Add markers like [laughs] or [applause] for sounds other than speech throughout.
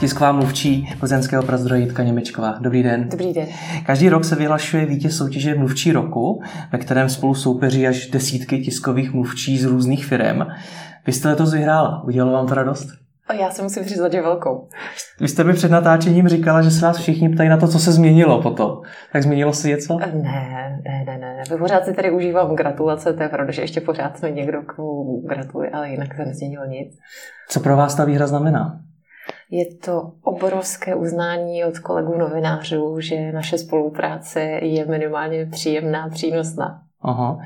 Tisková mluvčí plzeňského prazdroje Jitka Němečková. Dobrý den. Dobrý den. Každý rok se vyhlašuje vítěz soutěže Mluvčí roku, ve kterém spolu soupeří až desítky tiskových mluvčí z různých firm. Vy jste letos vyhrála. Udělalo vám to radost? Já se musím přiznat, že velkou. Vy jste mi před natáčením říkala, že se vás všichni ptají na to, co se změnilo potom. Tak změnilo se něco? Ne, ne, ne, ne. Pořád si tady užívám gratulace, to je pravda, že ještě pořád mi někdo k gratuluje, ale jinak se nezměnilo nic. Co pro vás ta výhra znamená? Je to obrovské uznání od kolegů novinářů, že naše spolupráce je minimálně příjemná, přínosná. Aha.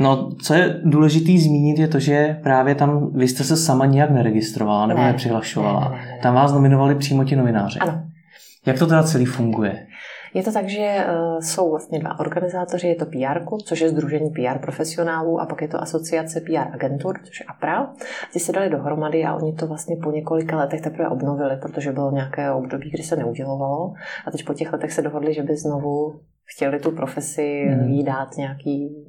No, co je důležité zmínit, je to, že právě tam vy jste se sama nijak neregistrovala nebo ne, nepřihlašovala. Ne, ne, ne, ne. Tam vás nominovali přímo ti novináři. Ano. Jak to teda celý funguje? Je to tak, že uh, jsou vlastně dva organizátoři, je to PR, což je Združení PR profesionálů, a pak je to Asociace PR agentur, což je APRA. Ty se dali dohromady a oni to vlastně po několika letech teprve obnovili, protože bylo nějaké období, kdy se neudělovalo. A teď po těch letech se dohodli, že by znovu chtěli tu profesi hmm. jí dát nějaký,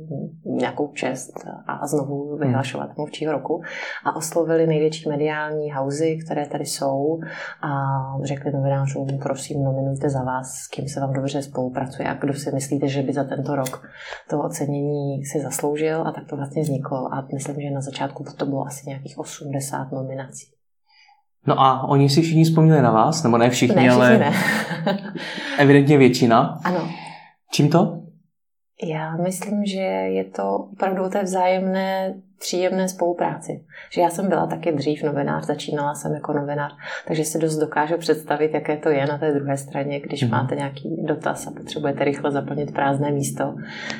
nějakou čest a znovu hmm. vyhlašovat mluvčího roku. A oslovili největší mediální hauzy, které tady jsou a řekli novinářům, prosím, nominujte za vás, s kým se vám dobře spolupracuje a kdo si myslíte, že by za tento rok to ocenění si zasloužil a tak to vlastně vzniklo. A myslím, že na začátku to bylo asi nějakých 80 nominací. No a oni si všichni vzpomněli na vás, nebo ne všichni, ne, všichni ale ne. evidentně většina. Ano. Čím to? Já myslím, že je to opravdu o té vzájemné příjemné spolupráci. Že já jsem byla taky dřív novinář, začínala jsem jako novinář, takže si dost dokážu představit, jaké to je na té druhé straně, když mm. máte nějaký dotaz a potřebujete rychle zaplnit prázdné místo.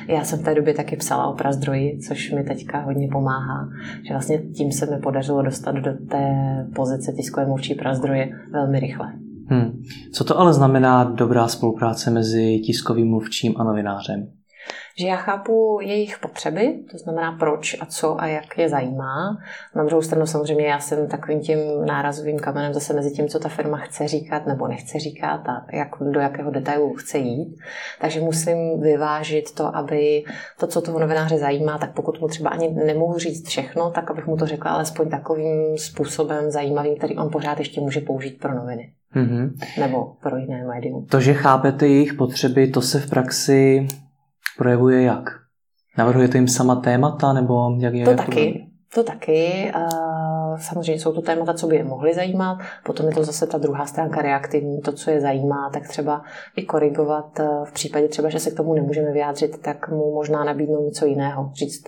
Já jsem v té době taky psala o prazdroji, což mi teďka hodně pomáhá, že vlastně tím se mi podařilo dostat do té pozice tiskové mluvčí prazdroje velmi rychle. Hmm. Co to ale znamená dobrá spolupráce mezi tiskovým mluvčím a novinářem? Že já chápu jejich potřeby, to znamená proč a co a jak je zajímá. Na druhou stranu samozřejmě já jsem takovým tím nárazovým kamenem zase mezi tím, co ta firma chce říkat nebo nechce říkat a jak, do jakého detailu chce jít. Takže musím vyvážit to, aby to, co toho novináře zajímá, tak pokud mu třeba ani nemohu říct všechno, tak abych mu to řekla alespoň takovým způsobem zajímavým, který on pořád ještě může použít pro noviny. Mm-hmm. Nebo pro jiné médium. To, že chápete jejich potřeby, to se v praxi projevuje jak? Navrhujete jim sama témata, nebo jak je to? Taky, to taky. Samozřejmě jsou to témata, co by je mohly zajímat. Potom je to zase ta druhá stránka reaktivní, to, co je zajímá, tak třeba i korigovat v případě třeba, že se k tomu nemůžeme vyjádřit, tak mu možná nabídnout něco jiného. Říct,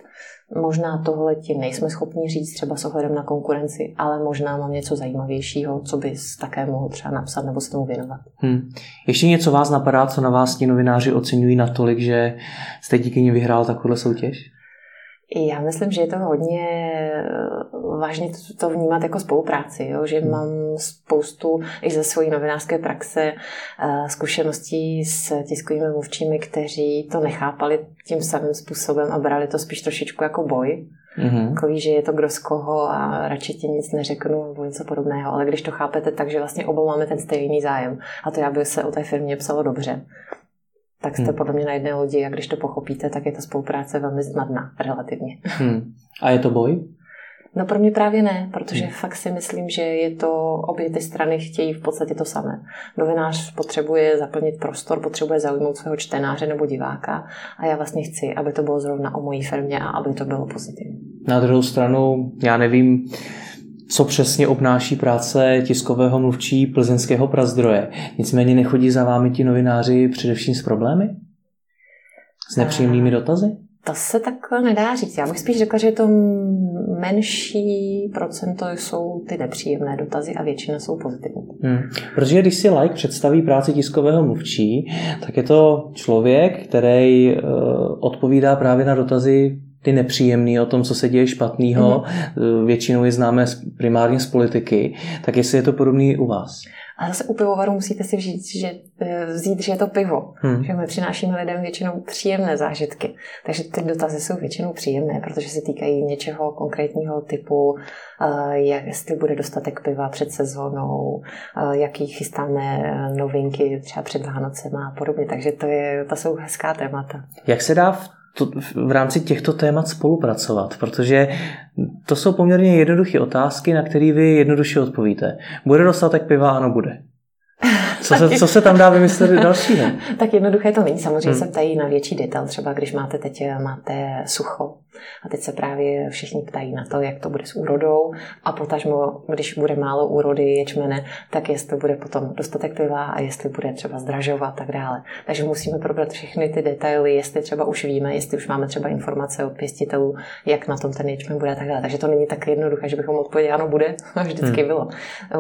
Možná tohle ti nejsme schopni říct třeba s ohledem na konkurenci, ale možná mám něco zajímavějšího, co bys také mohl třeba napsat nebo se tomu věnovat. Hmm. Ještě něco vás napadá, co na vás ti novináři oceňují natolik, že jste díky ní vyhrál takovou soutěž? Já myslím, že je to hodně eh, vážně to vnímat jako spolupráci, jo? že hmm. mám spoustu i ze své novinářské praxe eh, zkušeností s tiskovými mluvčími, kteří to nechápali tím samým způsobem a brali to spíš trošičku jako boj. Mm-hmm. Takový, že je to kdo z koho a radši ti nic neřeknu nebo něco podobného. Ale když to chápete tak, že vlastně oba máme ten stejný zájem a to já by se o té firmě psalo dobře, tak jste hmm. podle mě na jedné lodi a když to pochopíte, tak je ta spolupráce velmi snadná, relativně. Hmm. A je to boj? No pro mě právě ne, protože hmm. fakt si myslím, že je to, obě ty strany chtějí v podstatě to samé. Novinář potřebuje zaplnit prostor, potřebuje zaujmout svého čtenáře nebo diváka a já vlastně chci, aby to bylo zrovna o mojí firmě a aby to bylo pozitivní. Na druhou stranu, já nevím, co přesně obnáší práce tiskového mluvčí plzeňského prazdroje. Nicméně nechodí za vámi ti novináři především s problémy? S nepříjemnými dotazy? To se tak nedá říct. Já bych spíš řekla, že to menší procento jsou ty nepříjemné dotazy a většina jsou pozitivní. Hmm. Protože když si like představí práci tiskového mluvčí, tak je to člověk, který uh, odpovídá právě na dotazy ty nepříjemný o tom, co se děje špatného, mm-hmm. většinou je známe primárně z politiky, tak jestli je to podobný u vás? A zase u pivovaru musíte si vzít, že, eh, vzít, že je to pivo. Hmm. Že my přinášíme lidem většinou příjemné zážitky. Takže ty dotazy jsou většinou příjemné, protože se týkají něčeho konkrétního typu, eh, jak, jestli bude dostatek piva před sezónou, eh, jaký chystáme novinky třeba před Vánocem a podobně. Takže to, je, to jsou hezká témata. Jak se dá v to, v rámci těchto témat spolupracovat, protože to jsou poměrně jednoduché otázky, na které vy jednoduše odpovíte. Bude dostatek piva? Ano, bude. [laughs] Co se, co se tam dá vymyslet [laughs] dalšího? tak jednoduché to není. Samozřejmě hmm. se ptají na větší detail. Třeba když máte teď máte sucho, a teď se právě všichni ptají na to, jak to bude s úrodou a potažmo, když bude málo úrody ječmene, tak jestli bude potom dostatek piva a jestli bude třeba zdražovat a tak dále. Takže musíme probrat všechny ty detaily, jestli třeba už víme, jestli už máme třeba informace od pěstitelů, jak na tom ten ječmen bude a tak dále. Takže to není tak jednoduché, že bychom odpověděli, ano, bude, [laughs] vždycky hmm. bylo.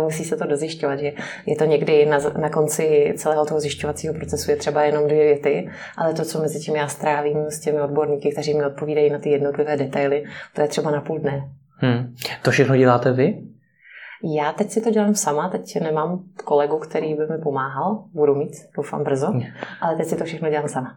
Musí se to dozjišťovat, že je to někdy na, na konci celého toho zjišťovacího procesu je třeba jenom dvě věty, ale to, co mezi tím já strávím s těmi odborníky, kteří mi odpovídají na ty jednotlivé detaily, to je třeba na půl dne. Hmm. To všechno děláte vy? Já teď si to dělám sama, teď nemám kolegu, který by mi pomáhal, budu mít, doufám brzo, hmm. ale teď si to všechno dělám sama.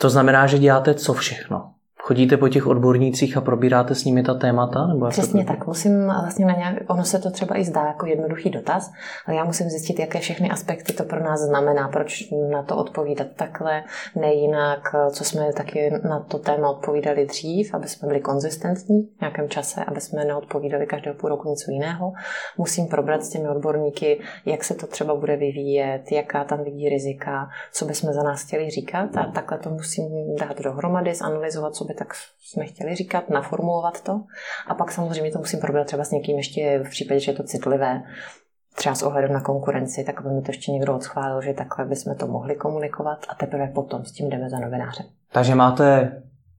To znamená, že děláte co všechno? Chodíte po těch odbornících a probíráte s nimi ta témata? Nebo Přesně tak. Musím vlastně na nějak, ono se to třeba i zdá jako jednoduchý dotaz, ale já musím zjistit, jaké všechny aspekty to pro nás znamená, proč na to odpovídat takhle, ne jinak, co jsme taky na to téma odpovídali dřív, aby jsme byli konzistentní v nějakém čase, aby jsme neodpovídali každého půl roku něco jiného. Musím probrat s těmi odborníky, jak se to třeba bude vyvíjet, jaká tam vidí rizika, co bychom za nás chtěli říkat a takhle to musím dát dohromady, zanalizovat, co by tak jsme chtěli říkat, naformulovat to. A pak samozřejmě to musím probrat třeba s někým ještě v případě, že je to citlivé, třeba s ohledem na konkurenci, tak aby mi to ještě někdo odschválil, že takhle bychom to mohli komunikovat a teprve potom s tím jdeme za novinářem. Takže máte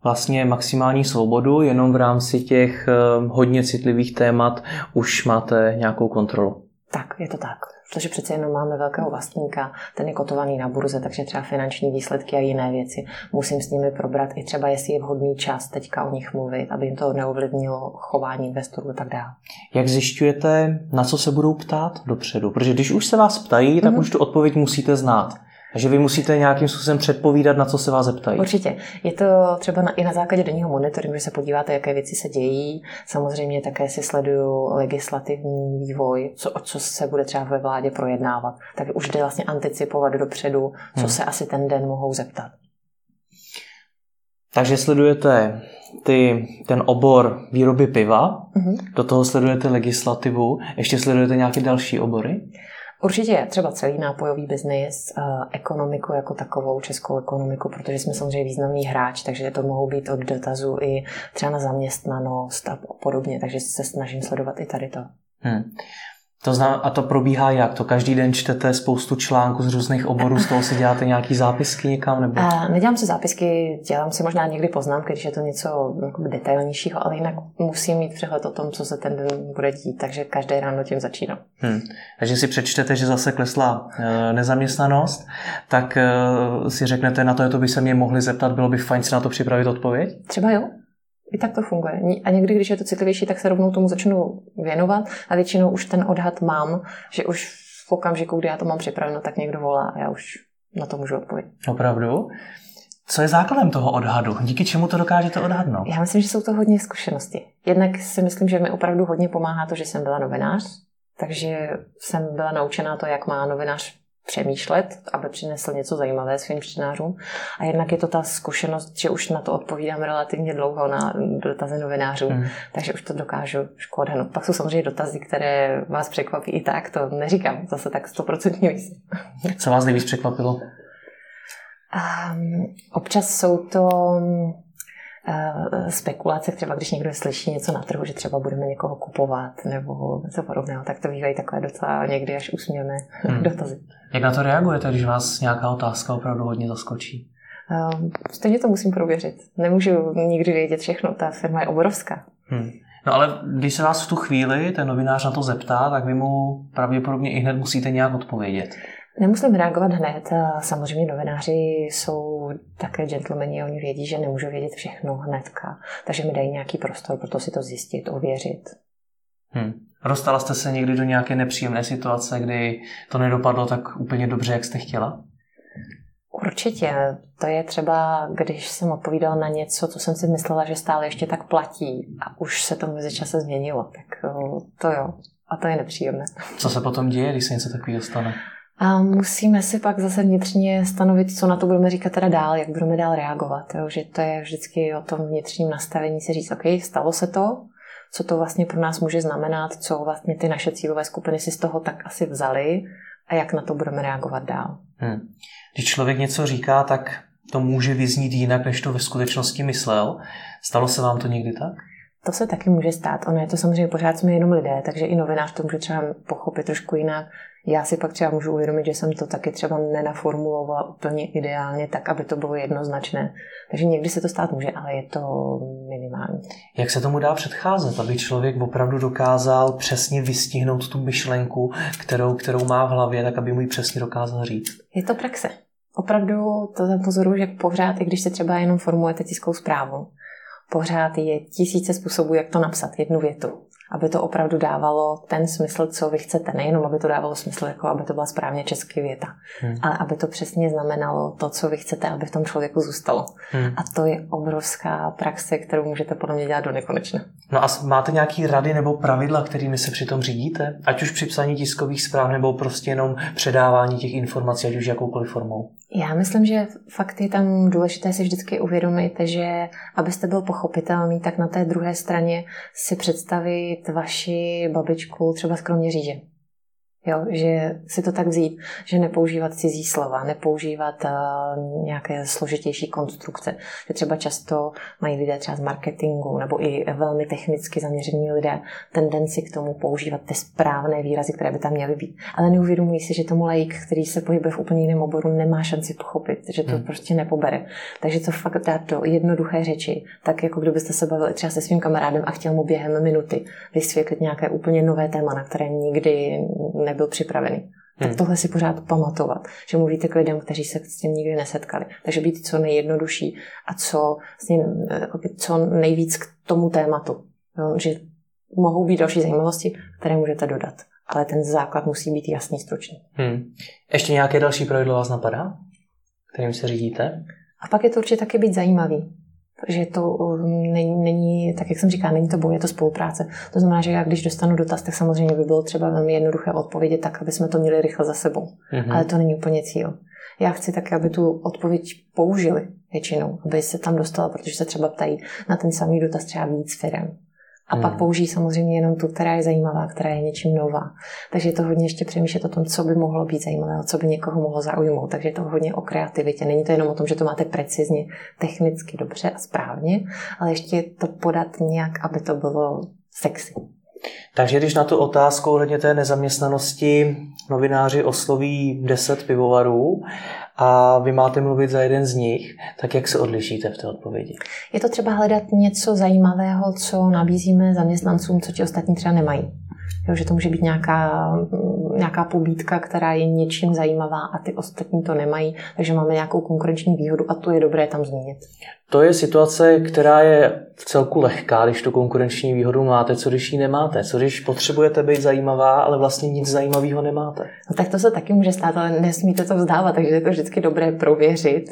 vlastně maximální svobodu, jenom v rámci těch eh, hodně citlivých témat už máte nějakou kontrolu. Tak, je to tak protože přece jenom máme velkého vlastníka, ten je kotovaný na burze, takže třeba finanční výsledky a jiné věci musím s nimi probrat i třeba, jestli je vhodný čas teďka o nich mluvit, aby jim to neovlivnilo chování investorů a tak dále. Jak zjišťujete, na co se budou ptát dopředu? Protože když už se vás ptají, tak mm-hmm. už tu odpověď musíte znát. Takže vy musíte nějakým způsobem předpovídat, na co se vás zeptají. Určitě. Je to třeba na, i na základě denního monitoringu, že se podíváte, jaké věci se dějí. Samozřejmě také si sleduju legislativní vývoj, co, o co se bude třeba ve vládě projednávat. Tak už jde vlastně anticipovat dopředu, co hmm. se asi ten den mohou zeptat. Takže sledujete ty, ten obor výroby piva, mm-hmm. do toho sledujete legislativu, ještě sledujete nějaké další obory? Určitě třeba celý nápojový biznis, eh, ekonomiku jako takovou, českou ekonomiku, protože jsme samozřejmě významný hráč, takže to mohou být od dotazů i třeba na zaměstnanost a podobně, takže se snažím sledovat i tady to. Hmm. To zná, a to probíhá jak? To každý den čtete spoustu článků z různých oborů, z toho si děláte nějaký zápisky někam? Nebo? A nedělám si zápisky, dělám si možná někdy poznámky, když je to něco detailnějšího, ale jinak musím mít přehled o tom, co se ten den bude dít, takže každé ráno tím začínám. Hmm. Takže si přečtete, že zase klesla e, nezaměstnanost, tak e, si řeknete, na to, je to by se mě mohli zeptat, bylo by fajn si na to připravit odpověď? Třeba jo. I tak to funguje. A někdy, když je to citlivější, tak se rovnou tomu začnu věnovat a většinou už ten odhad mám, že už v okamžiku, kdy já to mám připraveno, tak někdo volá a já už na to můžu odpovědět. Opravdu? Co je základem toho odhadu? Díky čemu to dokážete odhadnout? Já myslím, že jsou to hodně zkušenosti. Jednak si myslím, že mi opravdu hodně pomáhá to, že jsem byla novinář, takže jsem byla naučená to, jak má novinář přemýšlet, aby přinesl něco zajímavé svým čtenářům. A jednak je to ta zkušenost, že už na to odpovídám relativně dlouho na dotazy novinářů, hmm. takže už to dokážu odhadnout. Pak jsou samozřejmě dotazy, které vás překvapí i tak, to neříkám zase tak stoprocentně víc. Co vás nejvíc překvapilo? Um, občas jsou to spekulace, třeba když někdo slyší něco na trhu, že třeba budeme někoho kupovat nebo něco podobného, tak to bývají takové docela někdy až úsměvné hmm. dotazy. Jak na to reagujete, když vás nějaká otázka opravdu hodně zaskočí? Um, stejně to musím prověřit. Nemůžu nikdy vědět všechno, ta firma je obrovská. Hmm. No ale když se vás v tu chvíli ten novinář na to zeptá, tak vy mu pravděpodobně i hned musíte nějak odpovědět. Nemusím reagovat hned. Samozřejmě novináři jsou také gentlemani a oni vědí, že nemůžu vědět všechno hnedka. Takže mi dají nějaký prostor pro to si to zjistit, ověřit. Hmm. Dostala jste se někdy do nějaké nepříjemné situace, kdy to nedopadlo tak úplně dobře, jak jste chtěla? Určitě. To je třeba, když jsem odpovídala na něco, co jsem si myslela, že stále ještě tak platí a už se to mezi čase změnilo. Tak to jo. A to je nepříjemné. Co se potom děje, když se něco takového stane? A musíme si pak zase vnitřně stanovit, co na to budeme říkat teda dál, jak budeme dál reagovat. Jo? Že to je vždycky o tom vnitřním nastavení si říct, OK, stalo se to, co to vlastně pro nás může znamenat, co vlastně ty naše cílové skupiny si z toho tak asi vzali a jak na to budeme reagovat dál. Hmm. Když člověk něco říká, tak to může vyznít jinak, než to ve skutečnosti myslel. Stalo se vám to někdy tak? To se taky může stát. Ono je to samozřejmě pořád jsme jenom lidé, takže i novinář to může třeba pochopit trošku jinak. Já si pak třeba můžu uvědomit, že jsem to taky třeba nenaformulovala úplně ideálně tak, aby to bylo jednoznačné. Takže někdy se to stát může, ale je to minimální. Jak se tomu dá předcházet, aby člověk opravdu dokázal přesně vystihnout tu myšlenku, kterou, kterou má v hlavě, tak aby mu ji přesně dokázal říct? Je to praxe. Opravdu to pozoruju, že pořád, i když se třeba jenom formujete tiskovou zprávu, pořád je tisíce způsobů, jak to napsat, jednu větu aby to opravdu dávalo ten smysl, co vy chcete. Nejenom, aby to dávalo smysl, jako aby to byla správně český věta, hmm. ale aby to přesně znamenalo to, co vy chcete, aby v tom člověku zůstalo. Hmm. A to je obrovská praxe, kterou můžete podle mě dělat do nekonečna. No a máte nějaké rady nebo pravidla, kterými se přitom řídíte? Ať už při psaní tiskových zpráv nebo prostě jenom předávání těch informací, ať už jakoukoliv formou? Já myslím, že fakt je tam důležité si vždycky uvědomit, že abyste byl pochopitelný, tak na té druhé straně si představit vaši babičku třeba z Kroměříže. Jo, že si to tak vzít, že nepoužívat cizí slova, nepoužívat uh, nějaké složitější konstrukce. Že třeba často mají lidé třeba z marketingu nebo i velmi technicky zaměření lidé tendenci k tomu používat ty správné výrazy, které by tam měly být. Ale neuvědomují si, že tomu laik, který se pohybuje v úplně jiném oboru, nemá šanci pochopit, že to hmm. prostě nepobere. Takže to fakt dát do jednoduché řeči, tak jako kdybyste se bavili třeba se svým kamarádem a chtěl mu během minuty vysvětlit nějaké úplně nové téma, na které nikdy nebyl připravený. Tak hmm. tohle si pořád pamatovat, že mluvíte k lidem, kteří se s tím nikdy nesetkali. Takže být co nejjednodušší a co, co nejvíc k tomu tématu. Jo? Že mohou být další zajímavosti, které můžete dodat. Ale ten základ musí být jasný, stručný. Hmm. Ještě nějaké další pravidlo vás napadá, kterým se řídíte? A pak je to určitě taky být zajímavý že to um, není, není, tak jak jsem říkala, není to boj, je to spolupráce. To znamená, že já když dostanu dotaz, tak samozřejmě by bylo třeba velmi jednoduché odpovědět tak, aby jsme to měli rychle za sebou. Mm-hmm. Ale to není úplně cíl. Já chci také, aby tu odpověď použili většinou, aby se tam dostala, protože se třeba ptají na ten samý dotaz třeba víc firm. A hmm. pak použijí samozřejmě jenom tu, která je zajímavá, která je něčím nová. Takže je to hodně ještě přemýšlet o tom, co by mohlo být zajímavé, co by někoho mohlo zaujmout. Takže je to hodně o kreativitě. Není to jenom o tom, že to máte precizně, technicky dobře a správně, ale ještě to podat nějak, aby to bylo sexy. Takže když na tu otázku ohledně té nezaměstnanosti novináři osloví 10 pivovarů a vy máte mluvit za jeden z nich, tak jak se odlišíte v té odpovědi? Je to třeba hledat něco zajímavého, co nabízíme zaměstnancům, co ti ostatní třeba nemají. Jo, že to může být nějaká, nějaká pobídka, která je něčím zajímavá a ty ostatní to nemají, takže máme nějakou konkurenční výhodu a to je dobré tam zmínit. To je situace, která je v celku lehká, když tu konkurenční výhodu máte, co když ji nemáte. Co když potřebujete být zajímavá, ale vlastně nic zajímavého nemáte. No tak to se taky může stát, ale nesmíte to vzdávat, takže je to vždycky dobré prověřit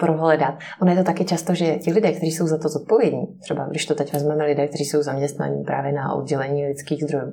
prohledat. Ono je to taky často, že ti lidé, kteří jsou za to zodpovědní, třeba když to teď vezmeme lidé, kteří jsou zaměstnaní právě na oddělení lidských zdrojů,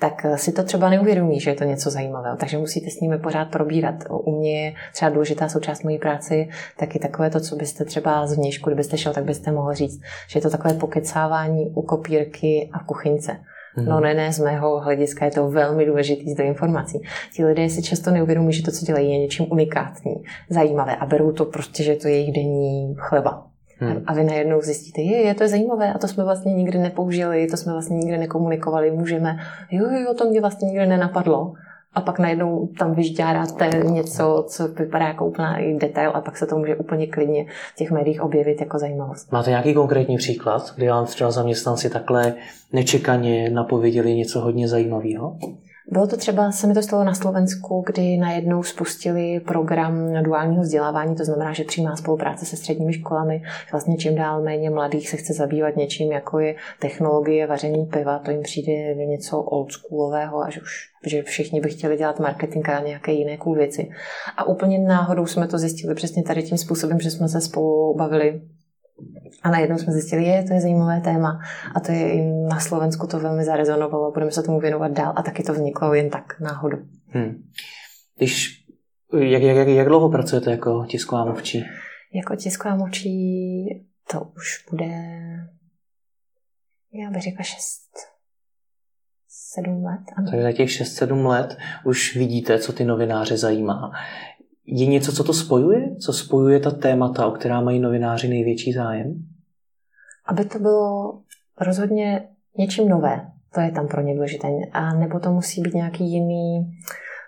tak si to třeba neuvědomí, že je to něco zajímavého. Takže musíte s nimi pořád probírat. U mě je třeba důležitá součást mojí práce taky takové to, co byste třeba z vnějšku, kdybyste šel, tak byste mohl říct, že je to takové pokecávání u kopírky a kuchyňce. Mm-hmm. No ne, ne, z mého hlediska je to velmi důležitý zdroj informací. Ti lidé si často neuvědomují, že to, co dělají, je něčím unikátní, zajímavé a berou to prostě, že to je jejich denní chleba. Hmm. A vy najednou zjistíte, je, je to zajímavé a to jsme vlastně nikdy nepoužili, to jsme vlastně nikdy nekomunikovali, můžeme, jo, jo, to mě vlastně nikdy nenapadlo a pak najednou tam vyžďáráte něco, co vypadá jako úplný detail a pak se to může úplně klidně v těch médiích objevit jako zajímavost. Máte nějaký konkrétní příklad, kdy vám třeba zaměstnanci takhle nečekaně napověděli něco hodně zajímavého? Bylo to třeba, se mi to stalo na Slovensku, kdy najednou spustili program duálního vzdělávání, to znamená, že přímá spolupráce se středními školami, vlastně čím dál méně mladých se chce zabývat něčím, jako je technologie, vaření piva, to jim přijde něco oldschoolového, až už, že všichni by chtěli dělat marketing a nějaké jiné cool věci. A úplně náhodou jsme to zjistili přesně tady tím způsobem, že jsme se spolu bavili a najednou jsme zjistili, je, to je zajímavé téma a to je i na Slovensku to velmi zarezonovalo, budeme se tomu věnovat dál a taky to vzniklo jen tak náhodou. Hmm. Když, jak, jak, jak dlouho pracujete jako tisková mluvčí? Jako tisková mluvčí to už bude, já bych řekla 6, 7 let. Ano. Takže za těch 6-7 let už vidíte, co ty novináře zajímá. Je něco, co to spojuje? Co spojuje ta témata, o která mají novináři největší zájem? Aby to bylo rozhodně něčím nové. To je tam pro ně důležité. A nebo to musí být nějaký jiný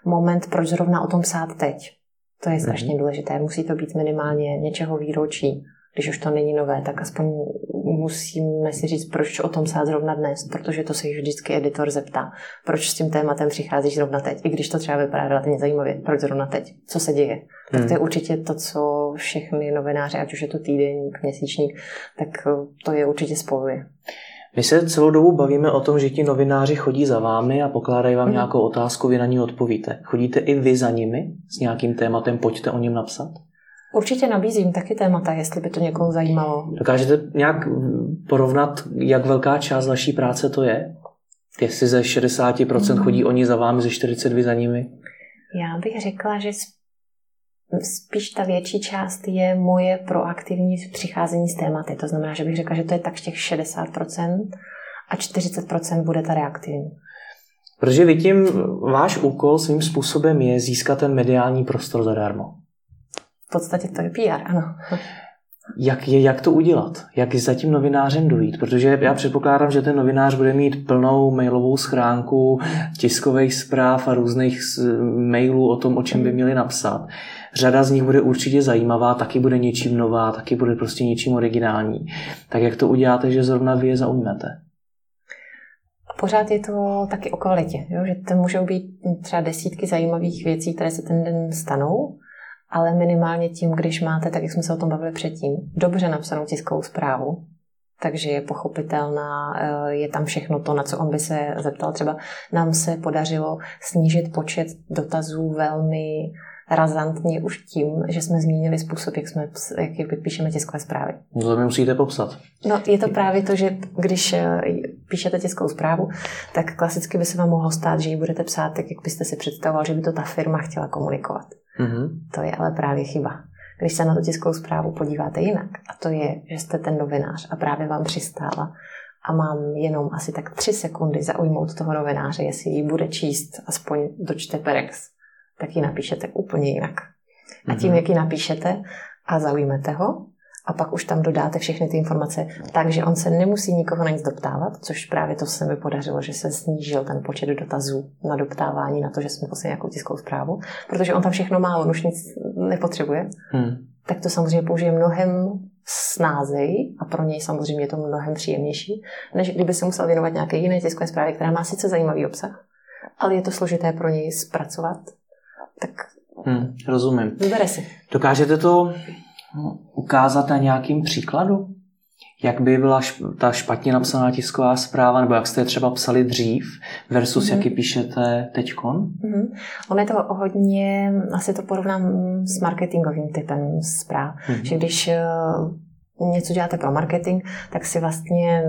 moment, proč zrovna o tom psát teď. To je strašně mm-hmm. důležité. Musí to být minimálně něčeho výročí. Když už to není nové, tak aspoň musíme si říct, proč o tom psát zrovna dnes, protože to se vždycky editor zeptá. Proč s tím tématem přicházíš zrovna teď, i když to třeba vypadá relativně zajímavě. Proč zrovna teď? Co se děje? Tak to je hmm. určitě to, co všechny novináři, ať už je to týdenník, měsíčník, tak to je určitě spojuje. My se celou dobu bavíme o tom, že ti novináři chodí za vámi a pokládají vám mm. nějakou otázku, vy na ní odpovíte. Chodíte i vy za nimi s nějakým tématem, pojďte o něm napsat? Určitě nabízím taky témata, jestli by to někoho zajímalo. Dokážete nějak porovnat, jak velká část vaší práce to je? Jestli ze 60% mm. chodí oni za vámi, ze 42 za nimi? Já bych řekla, že spíš ta větší část je moje proaktivní přicházení s tématy. To znamená, že bych řekla, že to je tak těch 60% a 40% bude ta reaktivní. Protože vy tím, váš úkol svým způsobem je získat ten mediální prostor zadarmo. V podstatě to je PR, ano. Jak, je, jak to udělat? Jak za tím novinářem dojít? Protože já předpokládám, že ten novinář bude mít plnou mailovou schránku tiskových zpráv a různých mailů o tom, o čem by měli napsat. Řada z nich bude určitě zajímavá, taky bude něčím nová, taky bude prostě něčím originální. Tak jak to uděláte, že zrovna vy je zaujmete? Pořád je to taky o kvalitě, jo? že to můžou být třeba desítky zajímavých věcí, které se ten den stanou, ale minimálně tím, když máte, tak jak jsme se o tom bavili předtím, dobře napsanou tiskovou zprávu, takže je pochopitelná, eh, je tam všechno to, na co on by se zeptal. Třeba nám se podařilo snížit počet dotazů velmi razantně už tím, že jsme zmínili způsob, jak, jsme, jak píšeme tiskové zprávy. No to mi musíte popsat. No, je to právě to, že když eh, píšete tiskovou zprávu, tak klasicky by se vám mohlo stát, že ji budete psát tak, jak byste si představoval, že by to ta firma chtěla komunikovat. Mm-hmm. To je ale právě chyba. Když se na tu tiskovou zprávu podíváte jinak, a to je, že jste ten novinář a právě vám přistála a mám jenom asi tak tři sekundy zaujmout toho novináře, jestli ji bude číst aspoň do čteperex, tak ji napíšete úplně jinak. A tím, mhm. jak ji napíšete a zaujmete ho, a pak už tam dodáte všechny ty informace, takže on se nemusí nikoho na nic doptávat, což právě to se mi podařilo, že se snížil ten počet dotazů na doptávání, na to, že jsme poslali nějakou tiskovou zprávu, protože on tam všechno má, on už nic nepotřebuje. Hmm. Tak to samozřejmě použije mnohem snázej a pro něj samozřejmě je to mnohem příjemnější, než kdyby se musel věnovat nějaké jiné tiskové zprávě, která má sice zajímavý obsah, ale je to složité pro něj zpracovat. Tak hmm, rozumím. Vybere si. Dokážete to ukázat na nějakým příkladu? Jak by byla ta špatně napsaná tisková zpráva, nebo jak jste je třeba psali dřív, versus mm-hmm. jak ji píšete teďkon? Mm-hmm. Ono je to hodně, asi to porovnám s marketingovým typem zpráv. Mm-hmm. Že když eh, něco děláte pro marketing, tak si vlastně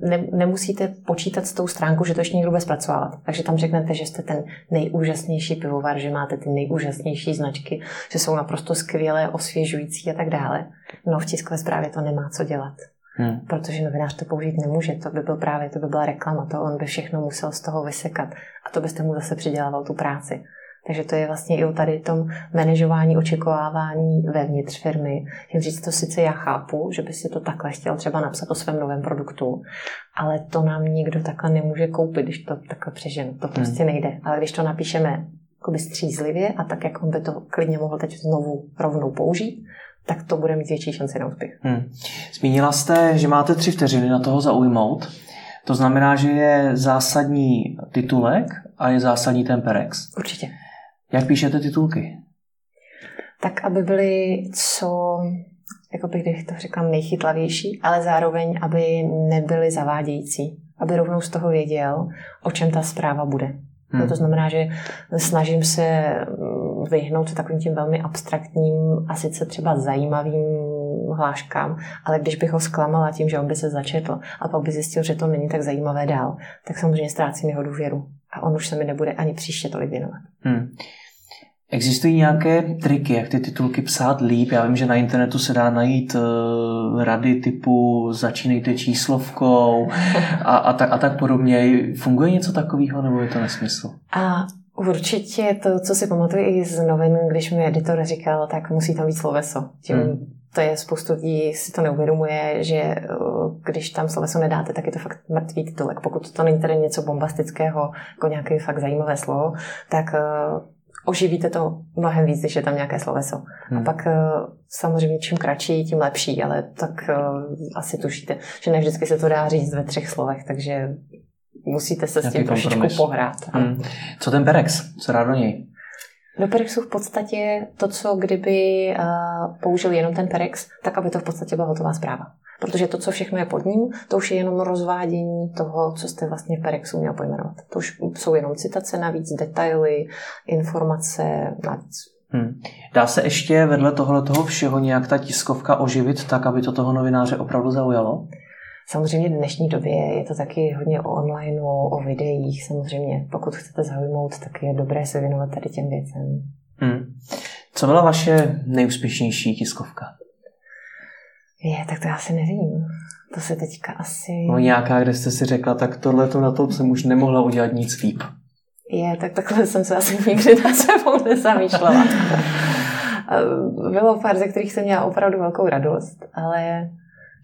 ne, nemusíte počítat s tou stránkou, že to ještě někdo bude zpracovávat. Takže tam řeknete, že jste ten nejúžasnější pivovar, že máte ty nejúžasnější značky, že jsou naprosto skvělé, osvěžující a tak dále. No v tiskové zprávě to nemá co dělat. Hmm. Protože novinář to použít nemůže. To by byl právě, to by byla reklama, to on by všechno musel z toho vysekat. A to byste mu zase přidělával tu práci. Takže to je vlastně i o tady tom manažování, očekovávání vevnitř firmy. Tím říct, to sice já chápu, že by si to takhle chtěl třeba napsat o svém novém produktu, ale to nám nikdo takhle nemůže koupit, když to takhle přeženu. To prostě hmm. nejde. Ale když to napíšeme jakoby střízlivě a tak, jak on by to klidně mohl teď znovu rovnou použít, tak to bude mít větší šanci na úspěch. Hmm. Zmínila jste, že máte tři vteřiny na toho zaujmout. To znamená, že je zásadní titulek a je zásadní ten perex. Určitě. Jak píšete titulky? Tak, aby byly co, jako bych to řekla, nejchytlavější, ale zároveň, aby nebyly zavádějící. Aby rovnou z toho věděl, o čem ta zpráva bude. Hmm. No, to znamená, že snažím se mm, vyhnout se takovým tím velmi abstraktním a sice třeba zajímavým hláškám, ale když bych ho zklamala tím, že on by se začetl a pak by zjistil, že to není tak zajímavé dál, tak samozřejmě ztrácím jeho důvěru a on už se mi nebude ani příště tolik věnovat. Hmm. Existují nějaké triky, jak ty titulky psát líp? Já vím, že na internetu se dá najít uh, rady typu začínejte číslovkou a, a, tak, a tak podobně. Funguje něco takového nebo je to nesmysl? A určitě to, co si pamatuju i z novin, když mi editor říkal, tak musí tam být sloveso. Tím, hmm. To je spoustu lidí si to neuvědomuje, že eh, když tam sloveso nedáte, tak je to fakt mrtvý titulek. Pokud to není tedy něco bombastického, jako nějaké fakt zajímavé slovo, tak uh, oživíte to mnohem víc, když je tam nějaké sloveso. Hmm. A pak eh, samozřejmě čím kratší, tím lepší, ale tak asi tušíte, že ne vždycky se to dá říct ve třech slovech, takže musíte se s tím trošičku pohrát. Hmm. Co ten Perex? Co rád do něj? Do Perexu v podstatě to, co kdyby uh, použil jenom ten Perex, tak aby to v podstatě byla hotová zpráva. Protože to, co všechno je pod ním, to už je jenom rozvádění toho, co jste vlastně v Perexu měl pojmenovat. To už jsou jenom citace navíc, detaily, informace navíc. Hmm. Dá se ještě vedle tohle toho všeho nějak ta tiskovka oživit tak, aby to toho novináře opravdu zaujalo? Samozřejmě v dnešní době je to taky hodně o online, o, videích. Samozřejmě, pokud chcete zaujmout, tak je dobré se věnovat tady těm věcem. Hmm. Co byla vaše nejúspěšnější tiskovka? Je, tak to já si nevím. To se teďka asi... No nějaká, kde jste si řekla, tak tohle to na to jsem už nemohla udělat nic líp. Je, tak takhle jsem se asi nikdy na sebou nezamýšlela. [laughs] Bylo pár, ze kterých jsem měla opravdu velkou radost, ale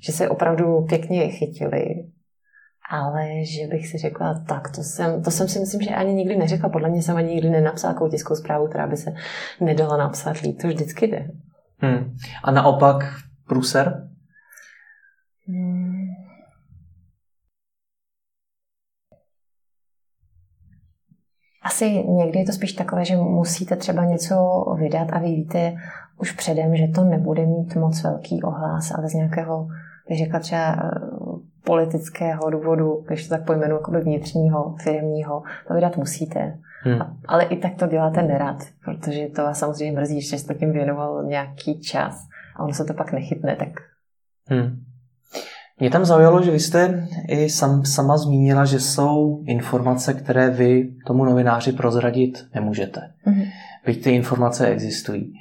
že se opravdu pěkně chytili. Ale že bych si řekla, tak to jsem, to jsem si myslím, že ani nikdy neřekla. Podle mě jsem ani nikdy nenapsala takovou tiskovou zprávu, která by se nedala napsat líp. To vždycky jde. Hmm. A naopak pruser? Hmm. Asi někdy je to spíš takové, že musíte třeba něco vydat a vy víte už předem, že to nebude mít moc velký ohlas, ale z nějakého, bych řekla třeba eh, politického důvodu, když to tak pojmenu, jako vnitřního, firmního, to vydat musíte. Hmm. Ale i tak to děláte nerad, protože to vás samozřejmě mrzí, že jste tím věnoval nějaký čas a ono se to pak nechytne, tak hmm. Mě tam zaujalo, že vy jste i sam, sama zmínila, že jsou informace, které vy tomu novináři prozradit nemůžete. Mm-hmm. Byť ty informace existují.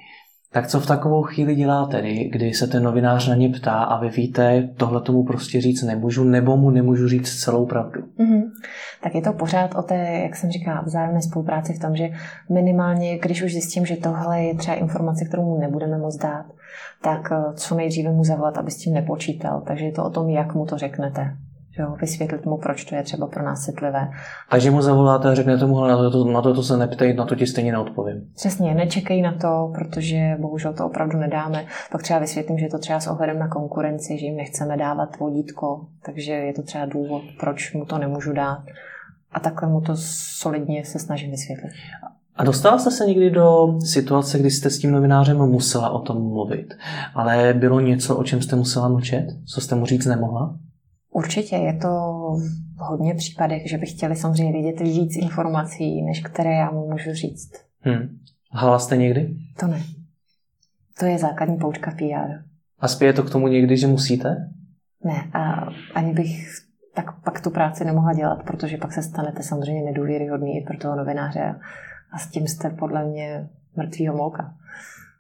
Tak co v takovou chvíli děláte, kdy se ten novinář na ně ptá a vy víte, tohle tomu prostě říct nemůžu, nebo mu nemůžu říct celou pravdu? Mm-hmm. Tak je to pořád o té, jak jsem říkala, vzájemné spolupráci v tom, že minimálně, když už zjistím, že tohle je třeba informace, kterou mu nebudeme moc dát, tak eh, co nejdříve mu zavolat, aby s tím nepočítal. Takže je to o tom, jak mu to řeknete jo, vysvětlit mu, proč to je třeba pro nás citlivé. Takže mu zavoláte a řeknete mu, na to, na to, to se neptej, na to ti stejně neodpovím. Přesně, nečekej na to, protože bohužel to opravdu nedáme. Pak třeba vysvětlím, že je to třeba s ohledem na konkurenci, že jim nechceme dávat vodítko, takže je to třeba důvod, proč mu to nemůžu dát. A takhle mu to solidně se snažím vysvětlit. A dostala jste se někdy do situace, kdy jste s tím novinářem musela o tom mluvit, ale bylo něco, o čem jste musela mlčet? Co jste mu říct nemohla? Určitě je to v hodně případech, že by chtěli samozřejmě vědět víc informací, než které já mu můžu říct. Hmm. Hala jste někdy? To ne. To je základní poučka PR. A spěje to k tomu někdy, že musíte? Ne, a ani bych tak pak tu práci nemohla dělat, protože pak se stanete samozřejmě nedůvěryhodný i pro toho novináře a s tím jste podle mě mrtvýho mouka.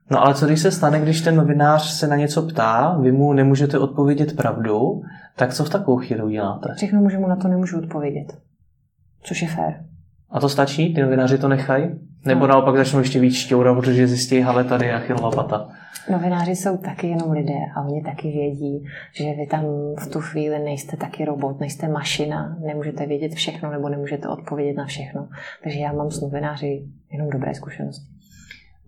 No ale co když se stane, když ten novinář se na něco ptá, vy mu nemůžete odpovědět pravdu, tak co v takovou chvíli uděláte? Všechno, že mu na to nemůžu odpovědět. Což je fér. A to stačí? Ty novináři to nechají? Nebo no. naopak začnou ještě víc šťourat, protože zjistí, ale tady je Achillova pata. Novináři jsou taky jenom lidé a oni taky vědí, že vy tam v tu chvíli nejste taky robot, nejste mašina, nemůžete vědět všechno nebo nemůžete odpovědět na všechno. Takže já mám s novináři jenom dobré zkušenosti.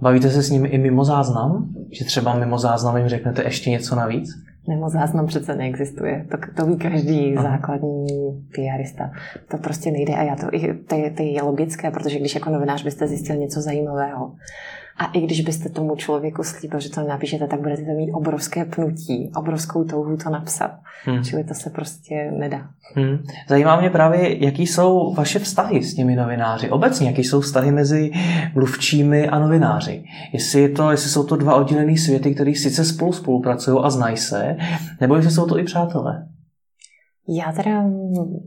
Bavíte se s nimi i mimo záznam? Že třeba mimo záznam jim řeknete ještě něco navíc? Nebo záznam přece neexistuje. To, to ví každý Aha. základní PRista. To prostě nejde a já to, to, je, to je logické, protože když jako novinář byste zjistil něco zajímavého, a i když byste tomu člověku slíbil, že to napíšete, tak budete mít obrovské pnutí, obrovskou touhu to napsat. Hmm. Čili to se prostě nedá. Hmm. Zajímá mě právě, jaký jsou vaše vztahy s těmi novináři. Obecně, jaký jsou vztahy mezi mluvčími a novináři. Jestli, je to, jestli jsou to dva oddělené světy, které sice spolu spolupracují a znají se, nebo jestli jsou to i přátelé. Já teda,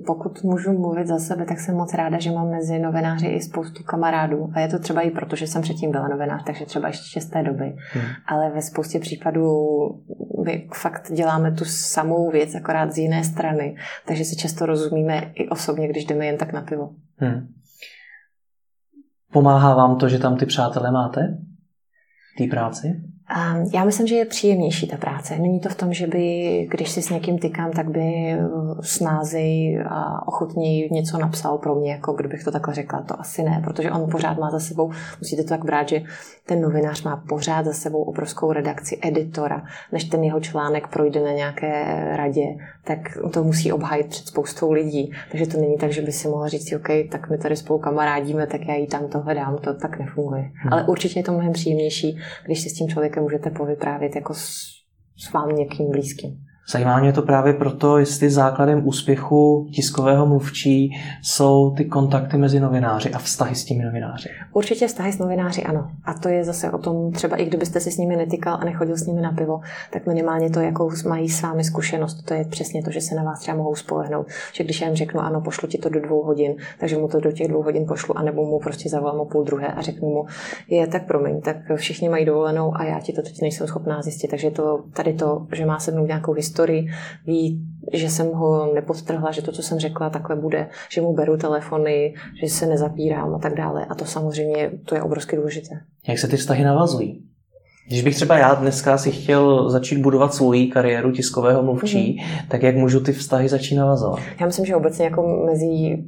pokud můžu mluvit za sebe, tak jsem moc ráda, že mám mezi novináři i spoustu kamarádů. A je to třeba i proto, že jsem předtím byla novinář, takže třeba ještě z té doby. Hmm. Ale ve spoustě případů my fakt děláme tu samou věc, akorát z jiné strany. Takže si často rozumíme i osobně, když jdeme jen tak na pivo. Hmm. Pomáhá vám to, že tam ty přátelé máte? té práci? Já myslím, že je příjemnější ta práce. Není to v tom, že by, když si s někým tykám, tak by snázej a ochotněji něco napsal pro mě, jako kdybych to takhle řekla. To asi ne, protože on pořád má za sebou, musíte to tak brát, že ten novinář má pořád za sebou obrovskou redakci editora. Než ten jeho článek projde na nějaké radě, tak to musí obhájit před spoustou lidí. Takže to není tak, že by si mohl říct, OK, tak my tady spolu kamarádíme, tak já jí tam to hledám. To tak nefunguje. Hmm. Ale určitě je to mnohem příjemnější, když si s tím člověkem můžete povyprávět jako s, s vám někým blízkým. Zajímá mě to právě proto, jestli základem úspěchu tiskového mluvčí jsou ty kontakty mezi novináři a vztahy s těmi novináři. Určitě vztahy s novináři ano. A to je zase o tom, třeba i kdybyste si s nimi netykal a nechodil s nimi na pivo, tak minimálně to, jakou mají s vámi zkušenost, to je přesně to, že se na vás třeba mohou spolehnout. Že když já jim řeknu, ano, pošlu ti to do dvou hodin, takže mu to do těch dvou hodin pošlu, anebo mu prostě zavolám o půl druhé a řeknu mu, je tak promiň, tak všichni mají dovolenou a já ti to teď nejsem schopná zjistit. Takže to, tady to, že má se mnou nějakou historii, historii, ví, že jsem ho nepodtrhla, že to, co jsem řekla, takhle bude, že mu beru telefony, že se nezapírám a tak dále. A to samozřejmě, to je obrovsky důležité. Jak se ty vztahy navazují? Když bych třeba já dneska si chtěl začít budovat svoji kariéru tiskového mluvčí, mm. tak jak můžu ty vztahy začít navazovat? Já myslím, že obecně jako mezi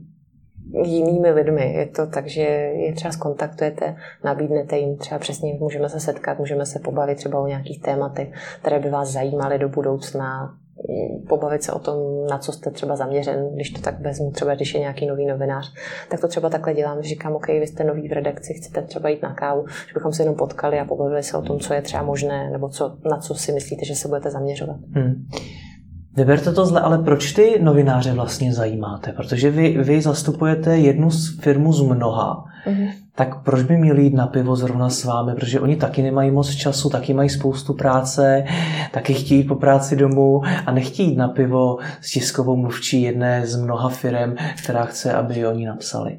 jinými lidmi. Je to tak, že je třeba skontaktujete, nabídnete jim třeba přesně, můžeme se setkat, můžeme se pobavit třeba o nějakých tématech, které by vás zajímaly do budoucna, pobavit se o tom, na co jste třeba zaměřen, když to tak vezmu, třeba když je nějaký nový novinář, tak to třeba takhle dělám, že říkám, OK, vy jste nový v redakci, chcete třeba jít na kávu, že bychom se jenom potkali a pobavili se o tom, co je třeba možné, nebo co, na co si myslíte, že se budete zaměřovat. Hmm. Vyberte to zle, ale proč ty novináře vlastně zajímáte? Protože vy, vy zastupujete jednu z firmu z mnoha. Mm-hmm. Tak proč by měli jít na pivo zrovna s vámi? Protože oni taky nemají moc času, taky mají spoustu práce, taky chtějí po práci domů a nechtějí jít na pivo s tiskovou mluvčí jedné z mnoha firm, která chce, aby oni napsali.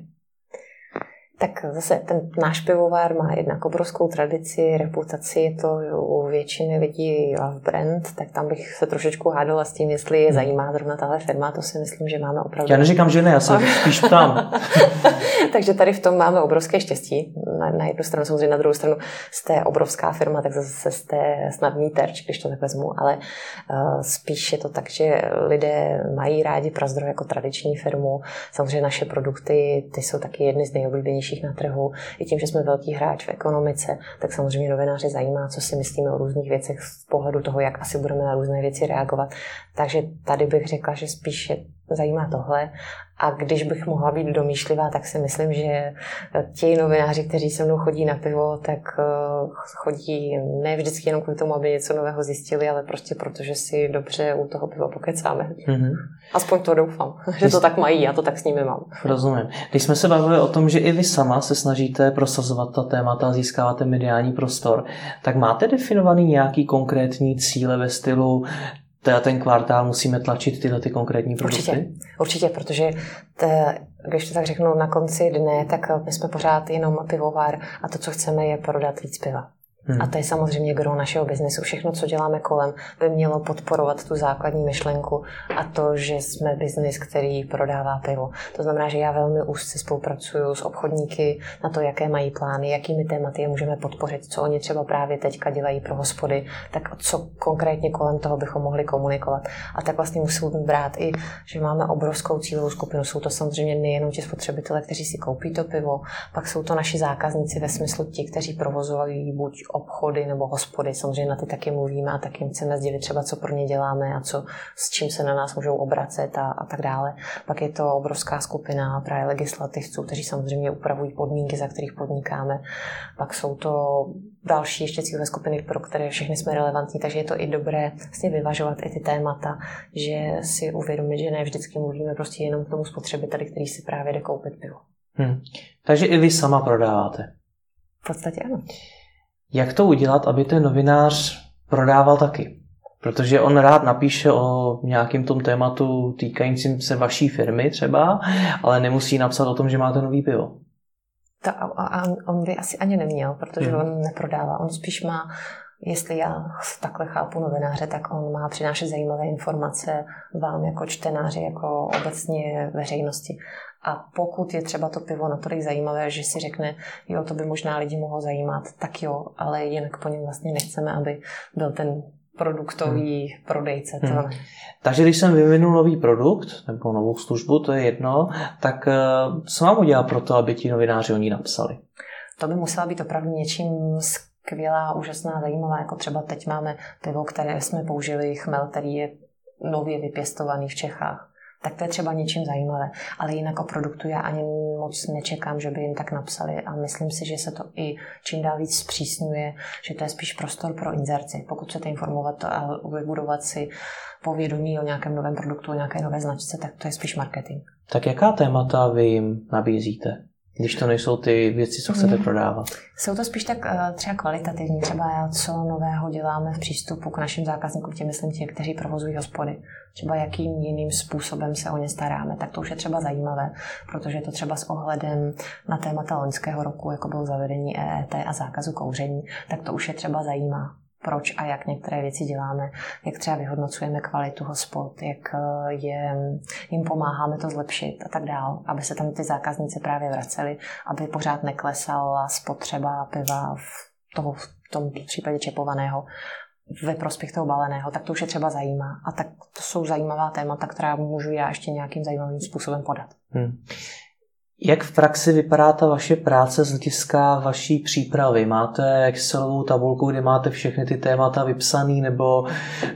Tak zase ten náš pivovar má jednak obrovskou tradici, reputaci, je to u většiny lidí love brand, tak tam bych se trošičku hádala s tím, jestli je zajímá zrovna tahle firma, to si myslím, že máme opravdu. Já neříkám, že ne, já se spíš ptám. [laughs] Takže tady v tom máme obrovské štěstí. Na, na jednu stranu, samozřejmě na druhou stranu jste obrovská firma, tak zase jste snadný terč, když to tak vezmu, ale uh, spíš je to tak, že lidé mají rádi Prazdro jako tradiční firmu. Samozřejmě naše produkty, ty jsou taky jedny z nejoblíbenějších nejsilnějších na trhu. I tím, že jsme velký hráč v ekonomice, tak samozřejmě novináři zajímá, co si myslíme o různých věcech z pohledu toho, jak asi budeme na různé věci reagovat. Takže tady bych řekla, že spíše zajímá tohle. A když bych mohla být domýšlivá, tak si myslím, že ti novináři, kteří se mnou chodí na pivo, tak eh, chodí ne vždycky jenom kvůli tomu, aby něco nového zjistili, ale prostě proto, že si dobře u toho piva pokecáme. Mm-hmm. Aspoň to doufám, [laughs] že to tak mají, já to tak s nimi mám. Rozumím. Když jsme se bavili o tom, že i vy sama se snažíte prosazovat ta témata a získáváte mediální prostor, tak máte definovaný nějaký konkrétní cíle ve stylu teda ten kvartál musíme tlačit tyhle ty konkrétní produkty? Určitě, určitě protože te, když to tak řeknu na konci dne, tak my jsme pořád jenom pivovar a to, co chceme, je prodat víc piva. Hmm. A to je samozřejmě gro našeho biznesu. Všechno, co děláme kolem, by mělo podporovat tu základní myšlenku a to, že jsme biznis, který prodává pivo. To znamená, že já velmi úzce spolupracuju s obchodníky na to, jaké mají plány, jakými tématy je můžeme podpořit, co oni třeba právě teďka dělají pro hospody, tak co konkrétně kolem toho bychom mohli komunikovat. A tak vlastně musím brát i, že máme obrovskou cílovou skupinu. Jsou to samozřejmě nejenom ti spotřebitelé, kteří si koupí to pivo, pak jsou to naši zákazníci ve smyslu ti, kteří provozují buď obchody nebo hospody, samozřejmě na ty taky mluvíme a taky jim chceme sdělit třeba, co pro ně děláme a co, s čím se na nás můžou obracet a, a tak dále. Pak je to obrovská skupina právě legislativců, kteří samozřejmě upravují podmínky, za kterých podnikáme. Pak jsou to další ještě cílové skupiny, pro které všechny jsme relevantní, takže je to i dobré vlastně vyvažovat i ty témata, že si uvědomit, že ne vždycky mluvíme prostě jenom k tomu spotřebiteli, který si právě jde koupit pivo. Hmm. Takže i vy sama prodáváte. V podstatě ano. Jak to udělat, aby ten novinář prodával taky? Protože on rád napíše o nějakém tom tématu týkajícím se vaší firmy třeba, ale nemusí napsat o tom, že máte nový pivo. To, a, a on by asi ani neměl, protože hmm. on neprodává. On spíš má, jestli já takhle chápu novináře, tak on má přinášet zajímavé informace vám jako čtenáři, jako obecně veřejnosti. A pokud je třeba to pivo natolik zajímavé, že si řekne, jo, to by možná lidi mohlo zajímat, tak jo, ale jinak po něm vlastně nechceme, aby byl ten produktový hmm. prodejce. To hmm. Takže když jsem vyvinul nový produkt nebo novou službu, to je jedno, tak eh, co mám udělat pro to, aby ti novináři o ní napsali? To by musela být opravdu něčím skvělá, úžasná, zajímavá, jako třeba teď máme pivo, které jsme použili, chmel, který je nově vypěstovaný v Čechách tak to je třeba něčím zajímavé. Ale jinak o produktu já ani moc nečekám, že by jim tak napsali a myslím si, že se to i čím dál víc zpřísňuje, že to je spíš prostor pro inzerci. Pokud chcete informovat a vybudovat si povědomí o nějakém novém produktu, o nějaké nové značce, tak to je spíš marketing. Tak jaká témata vy jim nabízíte? Když to nejsou ty věci, co chcete mm. prodávat? Jsou to spíš tak uh, třeba kvalitativní, třeba co nového děláme v přístupu k našim zákazníkům, tím myslím ti, kteří provozují hospody. Třeba jakým jiným způsobem se o ně staráme, tak to už je třeba zajímavé, protože to třeba s ohledem na témata loňského roku, jako bylo zavedení EET a zákazu kouření, tak to už je třeba zajímá proč a jak některé věci děláme, jak třeba vyhodnocujeme kvalitu hospod, jak eh, je, jim pomáháme to zlepšit a tak dál, aby se tam ty zákazníci právě vraceli, aby pořád neklesala spotřeba piva v, toho, v tom případě čepovaného ve prospěch toho baleného, tak to už je třeba zajímá. A tak to jsou zajímavá témata, která můžu já ještě nějakým zajímavým způsobem podat. Hmm. Jak v praxi vypadá ta vaše práce z hlediska vaší přípravy? Máte Excelovou tabulku, kde máte všechny ty témata vypsané, nebo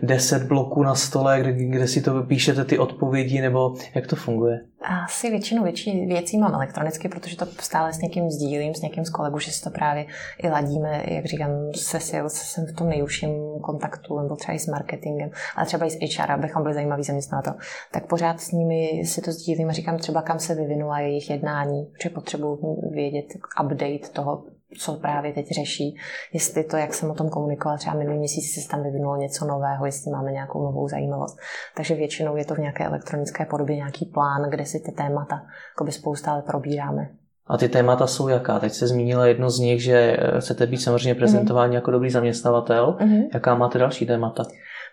10 bloků na stole, kde, kde si to vypíšete ty odpovědi, nebo jak to funguje? Asi většinu větší věcí mám elektronicky, protože to stále s někým sdílím, s někým z kolegů, že si to právě i ladíme, jak říkám, se sales jsem v tom nejúžším kontaktu, nebo třeba i s marketingem, ale třeba i s HR, abychom byli zajímaví zaměstnatel. Tak pořád s nimi si to sdílím a říkám třeba, kam se vyvinula jejich jednání, že potřebuji vědět update toho, co právě teď řeší, jestli to, jak jsem o tom komunikovala, třeba minulý měsíc se tam vyvinulo něco nového, jestli máme nějakou novou zajímavost. Takže většinou je to v nějaké elektronické podobě nějaký plán, kde si ty témata by spousta probíráme. A ty témata jsou jaká? Teď se zmínila jedno z nich, že chcete být samozřejmě prezentováni mm-hmm. jako dobrý zaměstnavatel. Mm-hmm. Jaká máte další témata?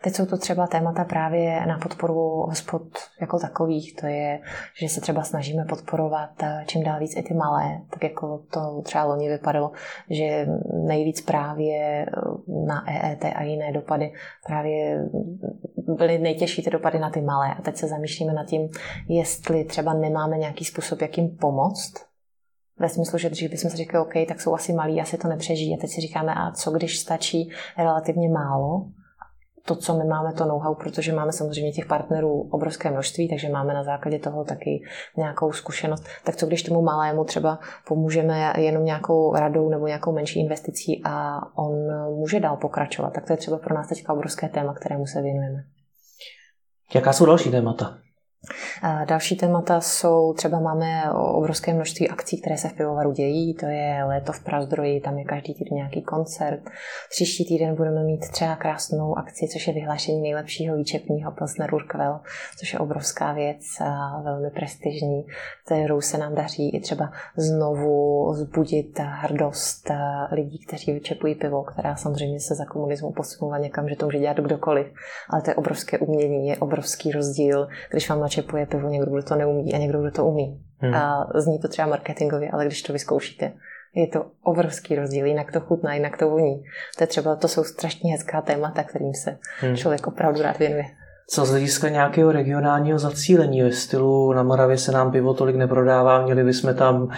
Teď jsou to třeba témata právě na podporu hospod jako takových. To je, že se třeba snažíme podporovat eh, čím dál víc i ty malé, tak jako to třeba loni vypadalo, že nejvíc právě eh, na EET a jiné dopady právě byly nejtěžší ty dopady na ty malé. A teď se zamýšlíme nad tím, jestli třeba nemáme nějaký způsob, jak jim pomoct, ve smyslu, že dřív bychom si řekli, OK, tak jsou asi malí, asi to nepřežijí. A teď si říkáme, a co když stačí relativně málo to, co my máme, to know-how, protože máme samozřejmě těch partnerů obrovské množství, takže máme na základě toho taky nějakou zkušenost. Tak co když tomu malému třeba pomůžeme jenom nějakou radou nebo nějakou menší investicí a on může dál pokračovat, tak to je třeba pro nás teďka obrovské téma, kterému se věnujeme. Jaká jsou další témata? Další témata jsou, třeba máme obrovské množství akcí, které se v pivovaru dějí, to je léto v Prazdroji, tam je každý týden nějaký koncert. Příští týden budeme mít třeba krásnou akci, což je vyhlášení nejlepšího výčepního Pilsner Urquell, což je obrovská věc velmi prestižní, kterou se nám daří i třeba znovu zbudit hrdost lidí, kteří vyčepují pivo, která samozřejmě se za komunismu posunula někam, že to může dělat kdokoliv, ale to je obrovské umění, je obrovský rozdíl, když vám načepuje pivo někdo, kdo to neumí a někdo, kdo to umí. Hmm. A zní to třeba marketingově, ale když to vyzkoušíte, je to obrovský rozdíl, jinak to chutná, jinak to voní. To, je třeba, to jsou strašně hezká témata, kterým se hmm. člověk opravdu rád věnuje. Co z hlediska nějakého regionálního zacílení ve stylu na Moravě se nám pivo tolik neprodává, měli bychom tam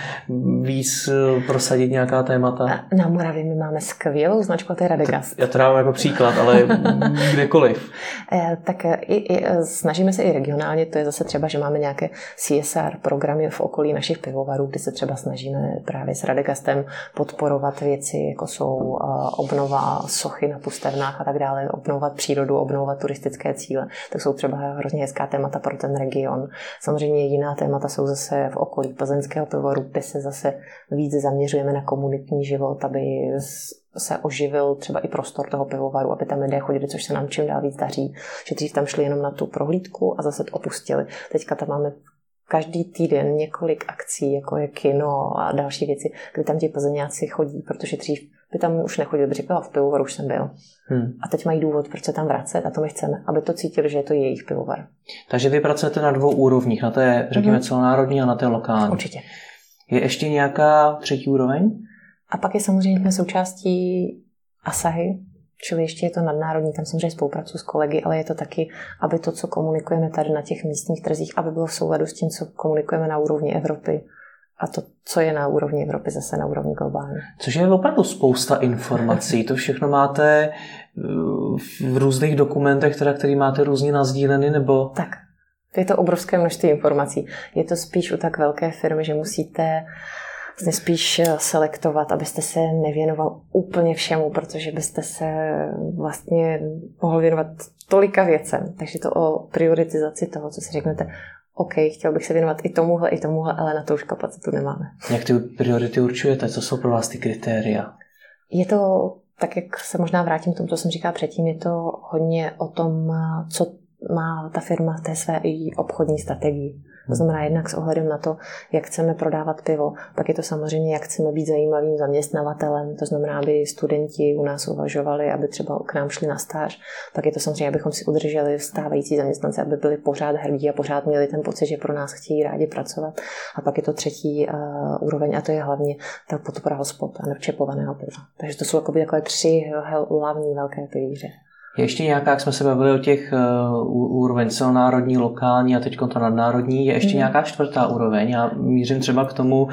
víc eh, prosadit nějaká témata? Na Moravě my máme skvělou značku, to je Radegast. Já to dávám jako příklad, ale [laughs] kdekoliv. Eh, tak eh, i, i, snažíme se i regionálně, to je zase třeba, že máme nějaké CSR programy v okolí našich pivovarů, kdy se třeba snažíme právě s Radegastem podporovat věci, jako jsou obnova sochy na pustevnách a tak dále, obnovovat přírodu, obnovovat turistické cíle tak jsou třeba hrozně hezká témata pro ten region. Samozřejmě jiná témata jsou zase v okolí plzeňského pivovaru, kde se zase víc zaměřujeme na komunitní život, aby se oživil třeba i prostor toho pivovaru, aby tam lidé chodili, což se nám čím dál víc daří. Že dřív tam šli jenom na tu prohlídku a zase to opustili. Teďka tam máme každý týden několik akcí, jako je kino a další věci, kdy tam ti plzeňáci chodí, protože dřív by tam už nechodili, by říkala, v pivovaru už jsem byl. Hmm. A teď mají důvod, proč se tam vracet a to my chceme, aby to cítili, že je to jejich pivovar. Takže vy pracujete na dvou úrovních, na té, řekněme, hmm. celonárodní a na té lokální. Určitě. Je ještě nějaká třetí úroveň? A pak je samozřejmě součástí Asahy, čili ještě je to nadnárodní, tam samozřejmě spolupracuji s kolegy, ale je to taky, aby to, co komunikujeme tady na těch místních trzích, aby bylo v souladu s tím, co komunikujeme na úrovni Evropy a to, co je na úrovni Evropy, zase na úrovni globální. Což je opravdu spousta informací. To všechno máte eh, v různých dokumentech, teda, který máte různě nazdíleny, nebo... Tak, je to obrovské množství informací. Je to spíš u tak velké firmy, že musíte vlastně spíš eh, selektovat, abyste se nevěnoval úplně všemu, protože byste se vlastně mohl věnovat tolika věcem. Takže to o prioritizaci toho, co si řeknete, OK, chtěl bych se věnovat i tomuhle, i tomuhle, ale na to už kapacitu nemáme. Jak ty priority určujete? Co jsou pro vás ty kritéria? Je to, tak jak se možná vrátím k tomu, co jsem říkala předtím, je to hodně o tom, co má ta firma v té své obchodní strategii. To znamená jednak s ohledem na to, jak chceme prodávat pivo, pak je to samozřejmě, jak chceme být zajímavým zaměstnavatelem, to znamená, aby studenti u nás uvažovali, aby třeba k nám šli na stáž, pak je to samozřejmě, abychom si udrželi stávající zaměstnance, aby byli pořád hrdí a pořád měli ten pocit, že pro nás chtějí rádi pracovat. A pak je to třetí uh, úroveň a to je hlavně ta podpora hospod a čepovaného piva. Takže to jsou jako takové tři hlavní velké pilíře. Je ještě nějaká, jak jsme se bavili o těch uh, úroveň celonárodní, lokální a teď to nadnárodní, je ještě mm. nějaká čtvrtá úroveň. Já mířím třeba k tomu, uh,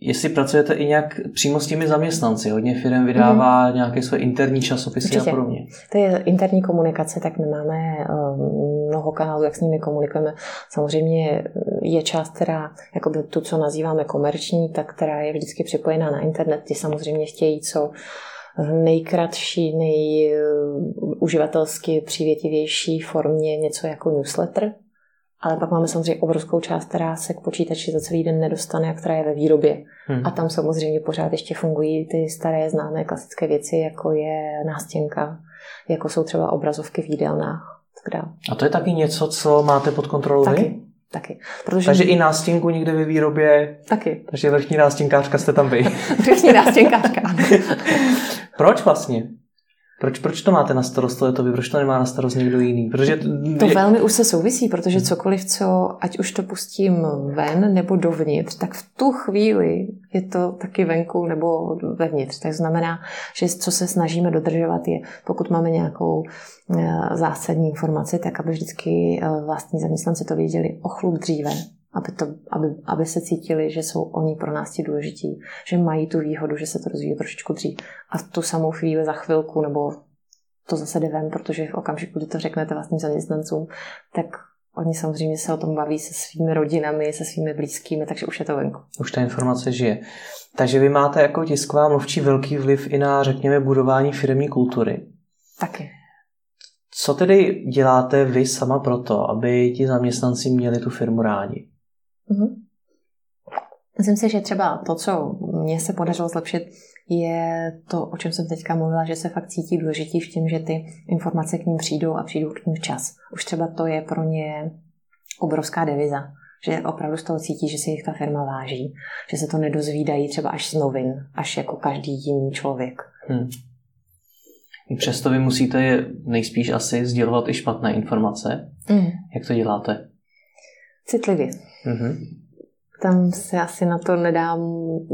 jestli pracujete i nějak přímo s těmi zaměstnanci. Hodně firm vydává mm. nějaké své interní časopisy Určitě. a podobně. To je interní komunikace, tak my máme um, mnoho kanálů, jak s nimi komunikujeme. Samozřejmě je část, která, jako tu, co nazýváme komerční, tak která je vždycky připojená na internet. Ty samozřejmě chtějí co nejkratší, nejuživatelsky přívětivější formě něco jako newsletter. Ale pak máme samozřejmě obrovskou část, která se k počítači za celý den nedostane a která je ve výrobě. Hmm. A tam samozřejmě pořád ještě fungují ty staré známé klasické věci, jako je nástěnka, jako jsou třeba obrazovky v jídelnách. A to je taky něco, co máte pod kontrolou taky. vy? Taky. Protože... Takže i nástěnku někde ve výrobě. Taky. Takže vrchní nástěnkářka jste tam vy. [laughs] vrchní nástěnkářka. [laughs] Proč vlastně? Proč, proč to máte na starost to vy? Proč to nemá na starost někdo jiný? Protože to je... velmi už se souvisí, protože cokoliv, co ať už to pustím ven nebo dovnitř, tak v tu chvíli je to taky venku nebo vevnitř. Tak znamená, že co se snažíme dodržovat je, pokud máme nějakou eh, zásadní informaci, tak aby vždycky eh, vlastní zaměstnanci to věděli o chlup dříve, aby, to, aby, aby se cítili, že jsou oni pro nás ti důležití, že mají tu výhodu, že se to rozvíjí trošičku dřív. A v tu samou chvíli za chvilku, nebo to zase jde ven, protože v okamžiku, kdy to řeknete vlastním zaměstnancům, tak oni samozřejmě se o tom baví se svými rodinami, se svými blízkými, takže už je to venku. Už ta informace žije. Takže vy máte jako tisková mluvčí velký vliv i na, řekněme, budování firmní kultury. Taky. Co tedy děláte vy sama proto, aby ti zaměstnanci měli tu firmu rádi? Mm-hmm. Myslím si, že třeba to, co mně se podařilo zlepšit, je to, o čem jsem teďka mluvila, že se fakt cítí důležitý v tím, že ty informace k ním přijdou a přijdou k ním včas. Už třeba to je pro ně obrovská deviza, že opravdu z toho cítí, že si jich ta firma váží, že se to nedozvídají třeba až z novin, až jako každý jiný člověk. Hmm. Přesto vy musíte nejspíš asi sdělovat i špatné informace. Mm. Jak to děláte? Citlivě. Mm-hmm. tam se asi na to nedám,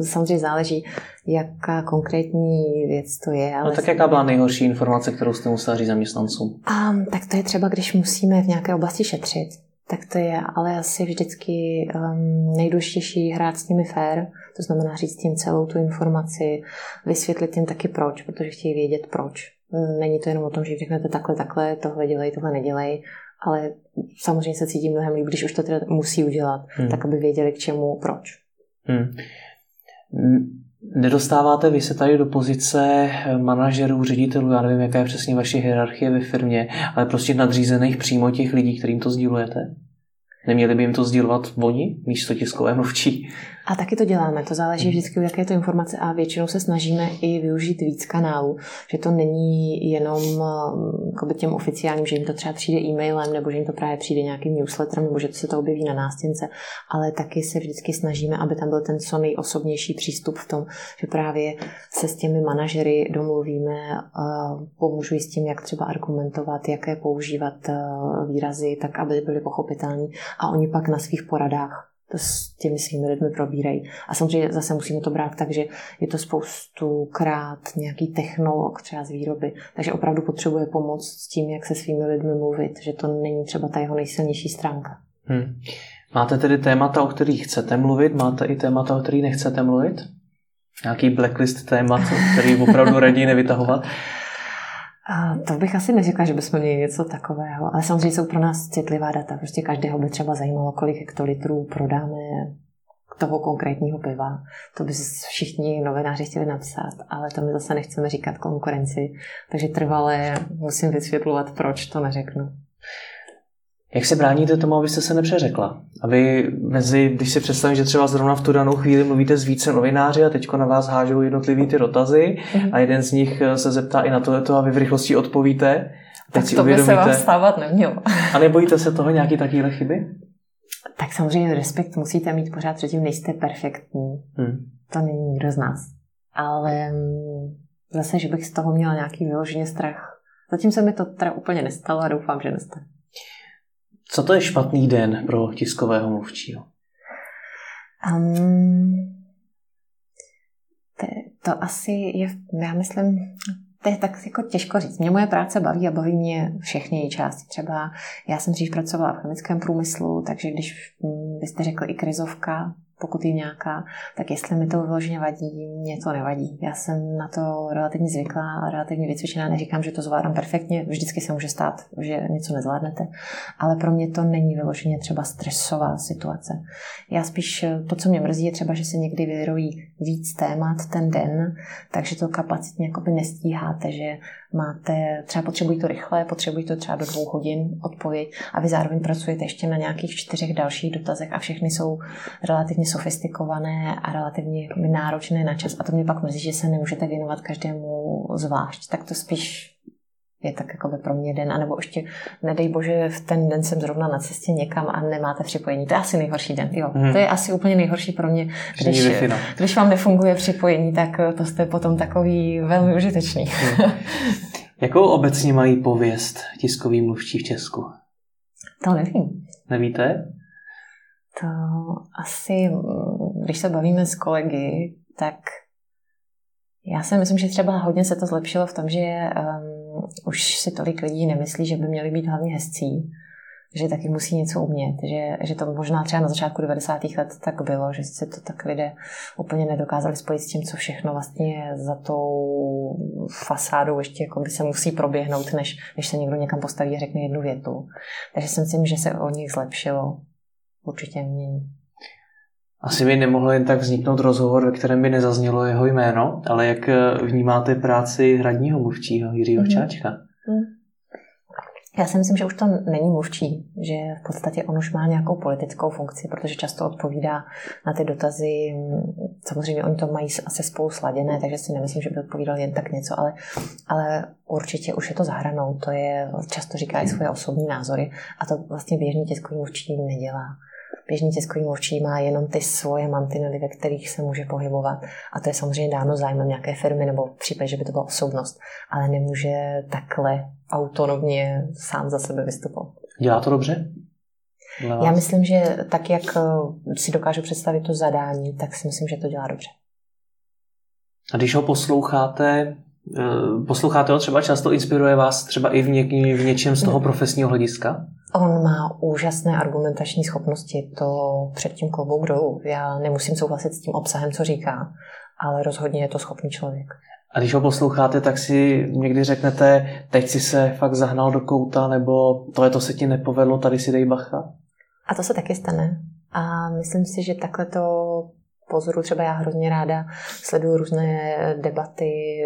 samozřejmě záleží, jaká konkrétní věc to je. Ale no tak jaká byla nejhorší informace, kterou jste musela říct zaměstnancům? A, tak to je třeba, když musíme v nějaké oblasti šetřit, tak to je ale asi vždycky um, nejdůležitější hrát s nimi fair, to znamená říct tím celou tu informaci, vysvětlit jim taky proč, protože chtějí vědět proč. Není to jenom o tom, že řeknete takhle, takhle, tohle dělej, tohle nedělej, ale samozřejmě se cítí mnohem líp, když už to teda musí udělat, hmm. tak aby věděli k čemu, proč. Hmm. Nedostáváte vy se tady do pozice manažerů, ředitelů, já nevím, jaká je přesně vaše hierarchie ve firmě, ale prostě nadřízených přímo těch lidí, kterým to sdílujete? Neměli by jim to sdílovat oni, místo tiskové mluvčí? A taky to děláme, to záleží hmm. vždycky, jaké je to informace a většinou se snažíme i využít víc kanálů, že to není jenom jako těm oficiálním, že jim to třeba přijde e-mailem nebo že jim to právě přijde nějakým newsletterem nebo že to se to objeví na nástěnce, ale taky se vždycky snažíme, aby tam byl ten co nejosobnější přístup v tom, že právě se s těmi manažery domluvíme, pomůžu s tím, jak třeba argumentovat, jaké používat výrazy, tak aby byly pochopitelní a oni pak na svých poradách to s těmi svými lidmi probírají. A samozřejmě zase musíme to brát tak, že je to spoustu krát nějaký technolog třeba z výroby, takže opravdu potřebuje pomoc s tím, jak se svými lidmi mluvit, že to není třeba ta jeho nejsilnější stránka. Hmm. Máte tedy témata, o kterých chcete mluvit, máte i témata, o kterých nechcete mluvit? Nějaký blacklist témat, který opravdu raději nevytahovat? A to bych asi neřekla, že bychom měli něco takového, ale samozřejmě jsou pro nás citlivá data. Prostě každého by třeba zajímalo, kolik hektolitrů prodáme toho konkrétního piva. To by všichni novináři chtěli napsat, ale to my zase nechceme říkat konkurenci, takže trvalé musím vysvětlovat, proč to neřeknu. Jak se bráníte tomu, abyste se nepřeřekla? Aby mezi, když si představím, že třeba zrovna v tu danou chvíli mluvíte s více novináři a teďko na vás hážou jednotlivý ty dotazy mm-hmm. a jeden z nich eh, se zeptá i na tohleto a vy v rychlosti odpovíte. Teď tak to uvědomíte, by se vám stávat nemělo. a nebojíte se toho nějaký takovýhle chyby? Tak samozřejmě respekt musíte mít pořád, předtím nejste perfektní. Hmm. To není nikdo z nás. Ale mm, zase, že bych z toho měla nějaký vyloženě strach. Zatím se mi to teda úplně nestalo a doufám, že nestane. Co to je špatný den pro tiskového mluvčího? Um, to, to asi je, já myslím, to je tak jako těžko říct. Mě moje práce baví a baví mě všechny její části. Třeba já jsem dřív pracovala v chemickém průmyslu, takže když byste řekl i krizovka, pokud je nějaká, tak jestli mi to vyloženě vadí, mě to nevadí. Já jsem na to relativně zvyklá a relativně vycvičená. Neříkám, že to zvládám perfektně, vždycky se může stát, že něco nezvládnete, ale pro mě to není vyloženě třeba stresová situace. Já spíš to, co mě mrzí, je třeba, že se někdy vyrojí víc témat ten den, takže to kapacitně jakoby nestíháte, že máte, třeba potřebují to rychle, potřebují to třeba do dvou hodin odpověď a vy zároveň pracujete ještě na nějakých čtyřech dalších dotazech a všechny jsou relativně sofistikované a relativně náročné na čas. A to mě pak mrzí, že se nemůžete věnovat každému zvlášť, tak to spíš je tak jako by pro mě den, anebo ještě, nedej bože, v ten den jsem zrovna na cestě někam a nemáte připojení. To je asi nejhorší den, jo. Hmm. To je asi úplně nejhorší pro mě, když, když vám nefunguje připojení, tak to jste potom takový velmi užitečný. Hmm. Jakou obecně mají pověst tiskový mluvčí v Česku? To nevím. Nevíte? To asi, když se bavíme s kolegy, tak já si myslím, že třeba hodně se to zlepšilo v tom, že um, už si tolik lidí nemyslí, že by měli být hlavně hezcí, že taky musí něco umět, že, že to možná třeba na začátku 90. let tak bylo, že se to tak lidé úplně nedokázali spojit s tím, co všechno vlastně za tou fasádou ještě jako by se musí proběhnout, než, než se někdo někam postaví a řekne jednu větu. Takže si myslím, že se o nich zlepšilo. Určitě mění. Asi by nemohl jen tak vzniknout rozhovor, ve kterém by nezaznělo jeho jméno, ale jak vnímáte práci hradního mluvčího Jiřího mm-hmm. Čáčka? Mm. Já si myslím, že už to není mluvčí, že v podstatě on už má nějakou politickou funkci, protože často odpovídá na ty dotazy. Samozřejmě oni to mají asi spolu sladěné, takže si nemyslím, že by odpovídal jen tak něco, ale, ale určitě už je to zahranou. To je, často říká i svoje osobní názory a to vlastně běžný tiskový mluvčí nedělá. Běžný tiskový mluvčí má jenom ty svoje mantinely, ve kterých se může pohybovat. A to je samozřejmě dáno zájmem nějaké firmy nebo v případě, že by to byla osobnost. Ale nemůže takhle autonomně sám za sebe vystupovat. Dělá to dobře? Já myslím, že tak, jak eh, si dokážu představit to zadání, tak si myslím, že to dělá dobře. A když ho posloucháte, eh, posloucháte ho třeba často, inspiruje vás třeba i v, ně, v něčem z toho profesního hlediska? On má úžasné argumentační schopnosti, to předtím klobouk dolů. Já nemusím souhlasit s tím obsahem, co říká, ale rozhodně je to schopný člověk. A když ho posloucháte, tak si někdy řeknete, teď si se fakt zahnal do kouta, nebo tohle to se ti nepovedlo, tady si dej bacha? A to se taky stane. A myslím si, že takhle to pozoru. Třeba já hrozně ráda sleduju různé debaty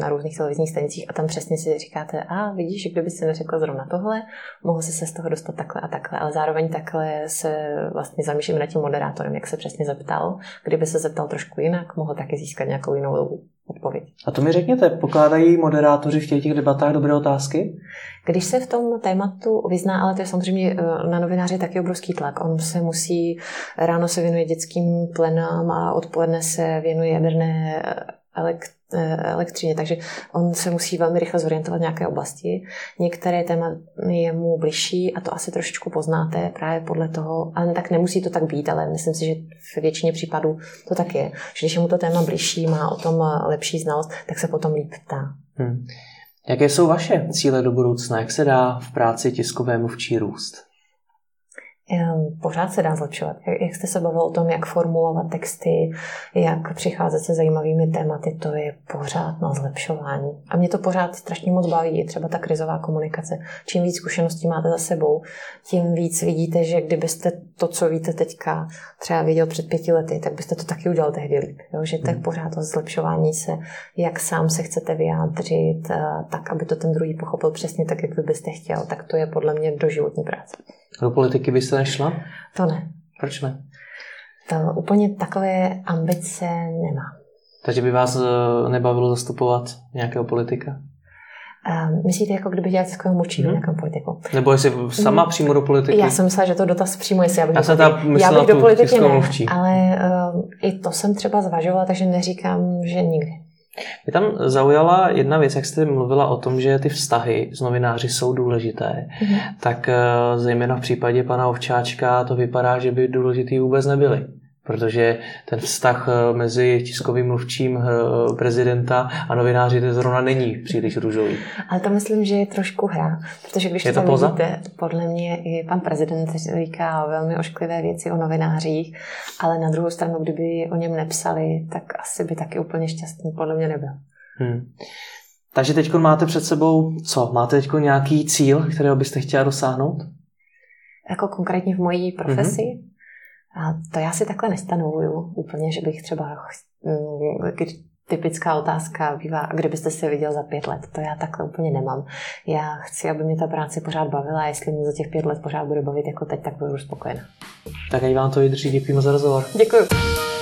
na různých televizních stanicích a tam přesně si říkáte, a vidíš, kdyby si neřekla zrovna tohle, mohl si se z toho dostat takhle a takhle, ale zároveň takhle se vlastně zamýšlím nad tím moderátorem, jak se přesně zeptal. Kdyby se zeptal trošku jinak, mohl taky získat nějakou jinou odpověď. A to mi řekněte, pokládají moderátoři v těch, těch debatách dobré otázky? Když se v tom tématu vyzná, ale to je samozřejmě eh, na novináře taky obrovský tlak. On se musí, ráno se věnuje dětským plenám a odpoledne se věnuje jaderné elekt, elektřině, takže on se musí velmi rychle zorientovat v nějaké oblasti. Některé téma je mu bližší a to asi trošičku poznáte právě podle toho, ale tak nemusí to tak být, ale myslím si, že v většině případů to tak je, že když je mu to téma bližší, má o tom lepší znalost, tak se potom líp ptá. Hmm. Jaké jsou vaše cíle do budoucna? Jak se dá v práci tiskové mluvčí růst? Pořád se dá zlepšovat. Jak jste se bavil o tom, jak formulovat texty, jak přicházet se zajímavými tématy, to je pořád na zlepšování. A mě to pořád strašně moc baví, třeba ta krizová komunikace. Čím víc zkušeností máte za sebou, tím víc vidíte, že kdybyste to, co víte teďka, třeba viděl před pěti lety, tak byste to taky udělal tehdy líp. Jo? Že je hmm. pořád to zlepšování se, jak sám se chcete vyjádřit, eh, tak, aby to ten druhý pochopil přesně tak, jak vy byste chtěl. Tak to je podle mě doživotní práce. Do politiky nešla? To ne. Proč ne? To úplně takové ambice nemá. Takže by vás eh, nebavilo zastupovat nějakého politika? Um, myslíte, jako kdyby dělat tiskovou mluvčí hmm. nějakou politiku? Nebo jestli sama hmm. přímo do politiky? Já jsem myslela, že to dotaz přímo, jestli já bych, já do, politi- já bych do politiky ne, mluvčí. ale um, i to jsem třeba zvažovala, takže neříkám, že nikdy. Mě tam zaujala jedna věc, jak jste mluvila o tom, že ty vztahy s novináři jsou důležité, mm-hmm. tak eh, zejména v případě pana Ovčáčka to vypadá, že by důležitý vůbec nebyly protože ten vztah eh, mezi tiskovým mluvčím eh, prezidenta a novináři to zrovna není příliš růžový. Ale to myslím, že je trošku hra, protože když je to, to poza? vidíte, podle mě i pan prezident říká velmi ošklivé věci o novinářích, ale na druhou stranu, kdyby o něm nepsali, tak asi by taky úplně šťastný podle mě nebyl. Hmm. Takže teď máte před sebou co? Máte teď nějaký cíl, kterého byste chtěla dosáhnout? Jako konkrétně v mojí profesi? Mm-hmm. A to já si takhle nestanovuju úplně, že bych třeba mm, typická otázka bývá, a kde byste se viděl za pět let? To já takhle úplně nemám. Já chci, aby mě ta práce pořád bavila a jestli mě za těch pět let pořád bude bavit jako teď, tak budu spokojená. Tak ať vám to vydrží. Děkuji za rozhovor. Děkuji.